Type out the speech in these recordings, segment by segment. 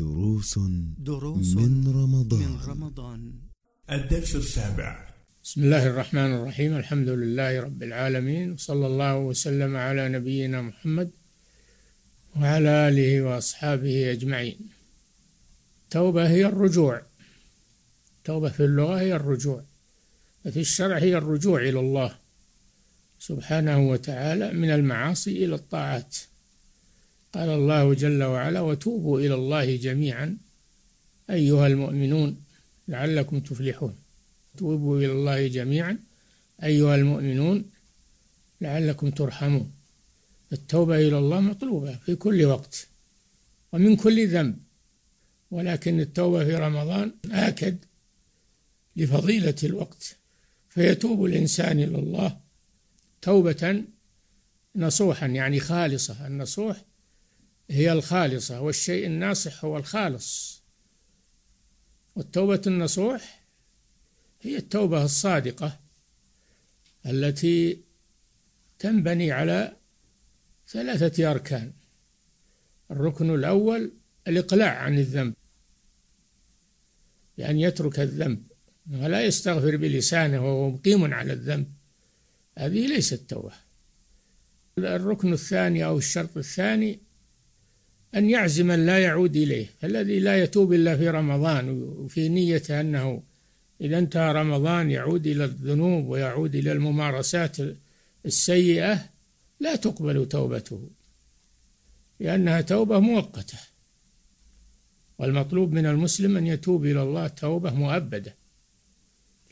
دروس دروس من رمضان. من رمضان. الدرس السابع. بسم الله الرحمن الرحيم. الحمد لله رب العالمين. وصلى الله وسلم على نبينا محمد وعلى آله وأصحابه أجمعين. توبة هي الرجوع. توبة في اللغة هي الرجوع. وفي الشرع هي الرجوع إلى الله سبحانه وتعالى من المعاصي إلى الطاعات. قال الله جل وعلا وتوبوا إلى الله جميعا أيها المؤمنون لعلكم تفلحون. توبوا إلى الله جميعا أيها المؤمنون لعلكم ترحمون. التوبة إلى الله مطلوبة في كل وقت ومن كل ذنب ولكن التوبة في رمضان آكد لفضيلة الوقت فيتوب الإنسان إلى الله توبة نصوحا يعني خالصة النصوح هي الخالصة والشيء الناصح هو الخالص. والتوبة النصوح هي التوبة الصادقة التي تنبني على ثلاثة أركان. الركن الأول الإقلاع عن الذنب بأن يعني يترك الذنب ولا يستغفر بلسانه وهو مقيم على الذنب. هذه ليست توبة. الركن الثاني أو الشرط الثاني أن يعزم أن لا يعود إليه الذي لا يتوب إلا في رمضان وفي نيته أنه إذا انتهى رمضان يعود إلى الذنوب ويعود إلى الممارسات السيئة لا تقبل توبته لأنها توبة مؤقتة. والمطلوب من المسلم أن يتوب إلى الله توبة مؤبدة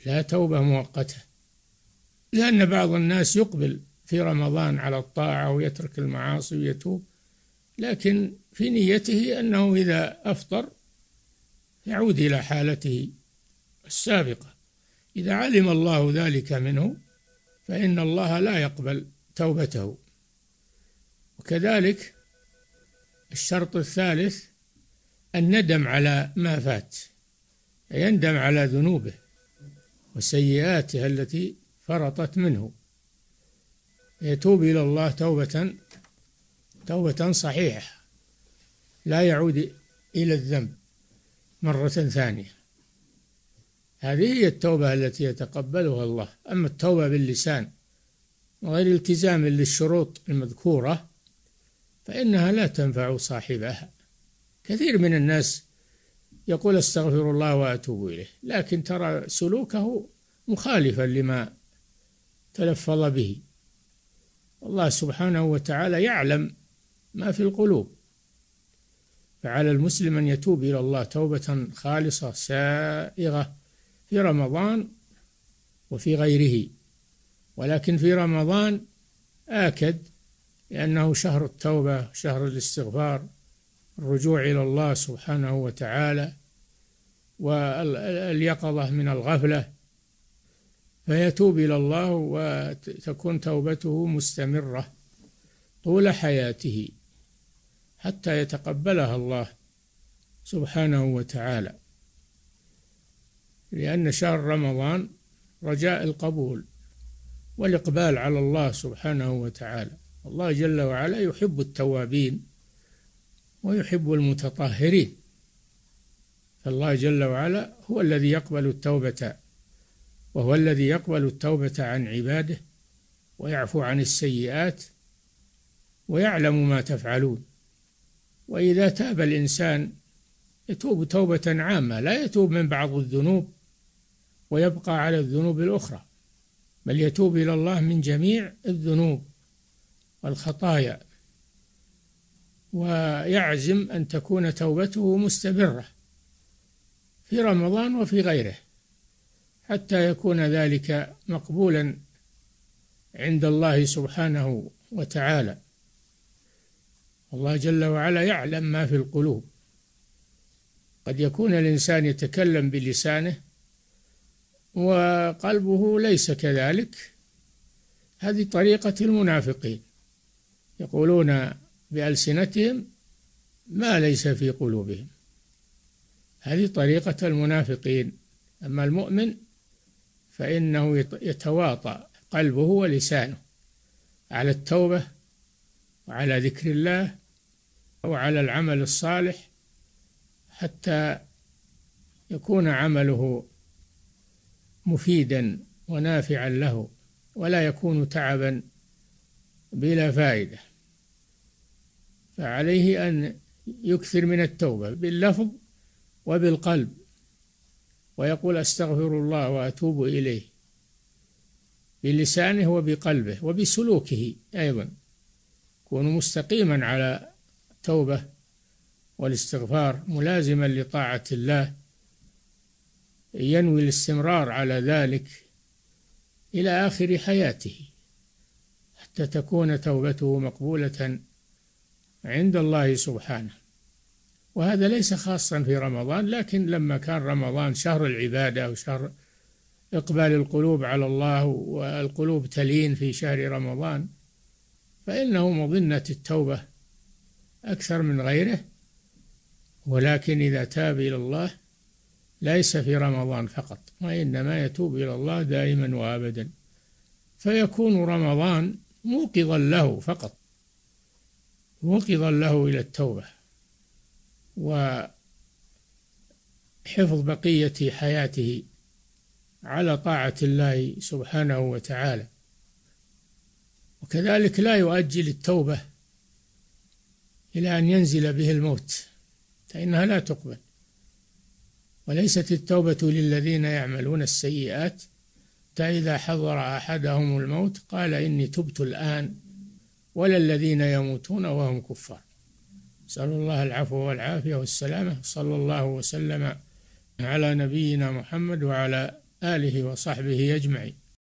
لا توبة مؤقتة. لأن بعض الناس يقبل في رمضان على الطاعة ويترك المعاصي ويتوب لكن في نيته أنه إذا أفطر يعود إلى حالته السابقة. إذا علم الله ذلك منه فإن الله لا يقبل توبته. وكذلك الشرط الثالث الندم على ما فات يندم على ذنوبه وسيئاته التي فرطت منه. يتوب إلى الله توبة توبة صحيحة. لا يعود إلى الذنب مرة ثانية. هذه هي التوبة التي يتقبلها الله. أما التوبة باللسان وغير التزام للشروط المذكورة فإنها لا تنفع صاحبها. كثير من الناس يقول أستغفر الله وأتوب إليه لكن ترى سلوكه مخالفا لما تلفظ به. الله سبحانه وتعالى يعلم ما في القلوب. فعلى المسلم أن يتوب إلى الله توبة خالصة سائغة في رمضان وفي غيره. ولكن في رمضان آكد لأنه شهر التوبة شهر الاستغفار الرجوع إلى الله سبحانه وتعالى واليقظة من الغفلة. فيتوب إلى الله وتكون توبته مستمرة طول حياته. حتى يتقبلها الله سبحانه وتعالى. لأن شهر رمضان رجاء القبول والإقبال على الله سبحانه وتعالى. الله جل وعلا يحب التوابين ويحب المتطهرين. فالله جل وعلا هو الذي يقبل التوبة وهو الذي يقبل التوبة عن عباده ويعفو عن السيئات ويعلم ما تفعلون. وإذا تاب الإنسان يتوب توبة عامة لا يتوب من بعض الذنوب ويبقى على الذنوب الأخرى بل يتوب إلى الله من جميع الذنوب والخطايا. ويعزم أن تكون توبته مستمرة في رمضان وفي غيره حتى يكون ذلك مقبولا عند الله سبحانه وتعالى. الله جل وعلا يعلم ما في القلوب. قد يكون الإنسان يتكلم بلسانه وقلبه ليس كذلك. هذه طريقة المنافقين. يقولون بألسنتهم ما ليس في قلوبهم. هذه طريقة المنافقين. أما المؤمن فإنه يتواطأ قلبه ولسانه على التوبة وعلى ذكر الله وعلى العمل الصالح حتى يكون عمله مفيدا ونافعا له ولا يكون تعبا بلا فائدة. فعليه أن يكثر من التوبة باللفظ وبالقلب ويقول أستغفر الله وأتوب إليه بلسانه وبقلبه وبسلوكه أيضا. يكون مستقيما على التوبه والاستغفار ملازما لطاعة الله ينوي الاستمرار على ذلك إلى آخر حياته حتى تكون توبته مقبولة عند الله سبحانه. وهذا ليس خاصا في رمضان لكن لما كان رمضان شهر العبادة وشهر إقبال القلوب على الله والقلوب تلين في شهر رمضان فإنه مظنة التوبة أكثر من غيره ولكن إذا تاب إلى الله ليس في رمضان فقط وإنما يتوب إلى الله دائما وابدا. فيكون رمضان موقظا له فقط موقظا له إلى التوبة وحفظ بقية حياته على طاعة الله سبحانه وتعالى. وكذلك لا يؤجل التوبة إلى أن ينزل به الموت فإنها لا تقبل. وليست التوبة للذين يعملون السيئات حتى اذا حضر أحدهم الموت قال إني تبت الآن ولا الذين يموتون وهم كفار. نسأل الله العفو والعافية والسلامة صلى الله وسلم على نبينا محمد وعلى آله وصحبه أجمعين.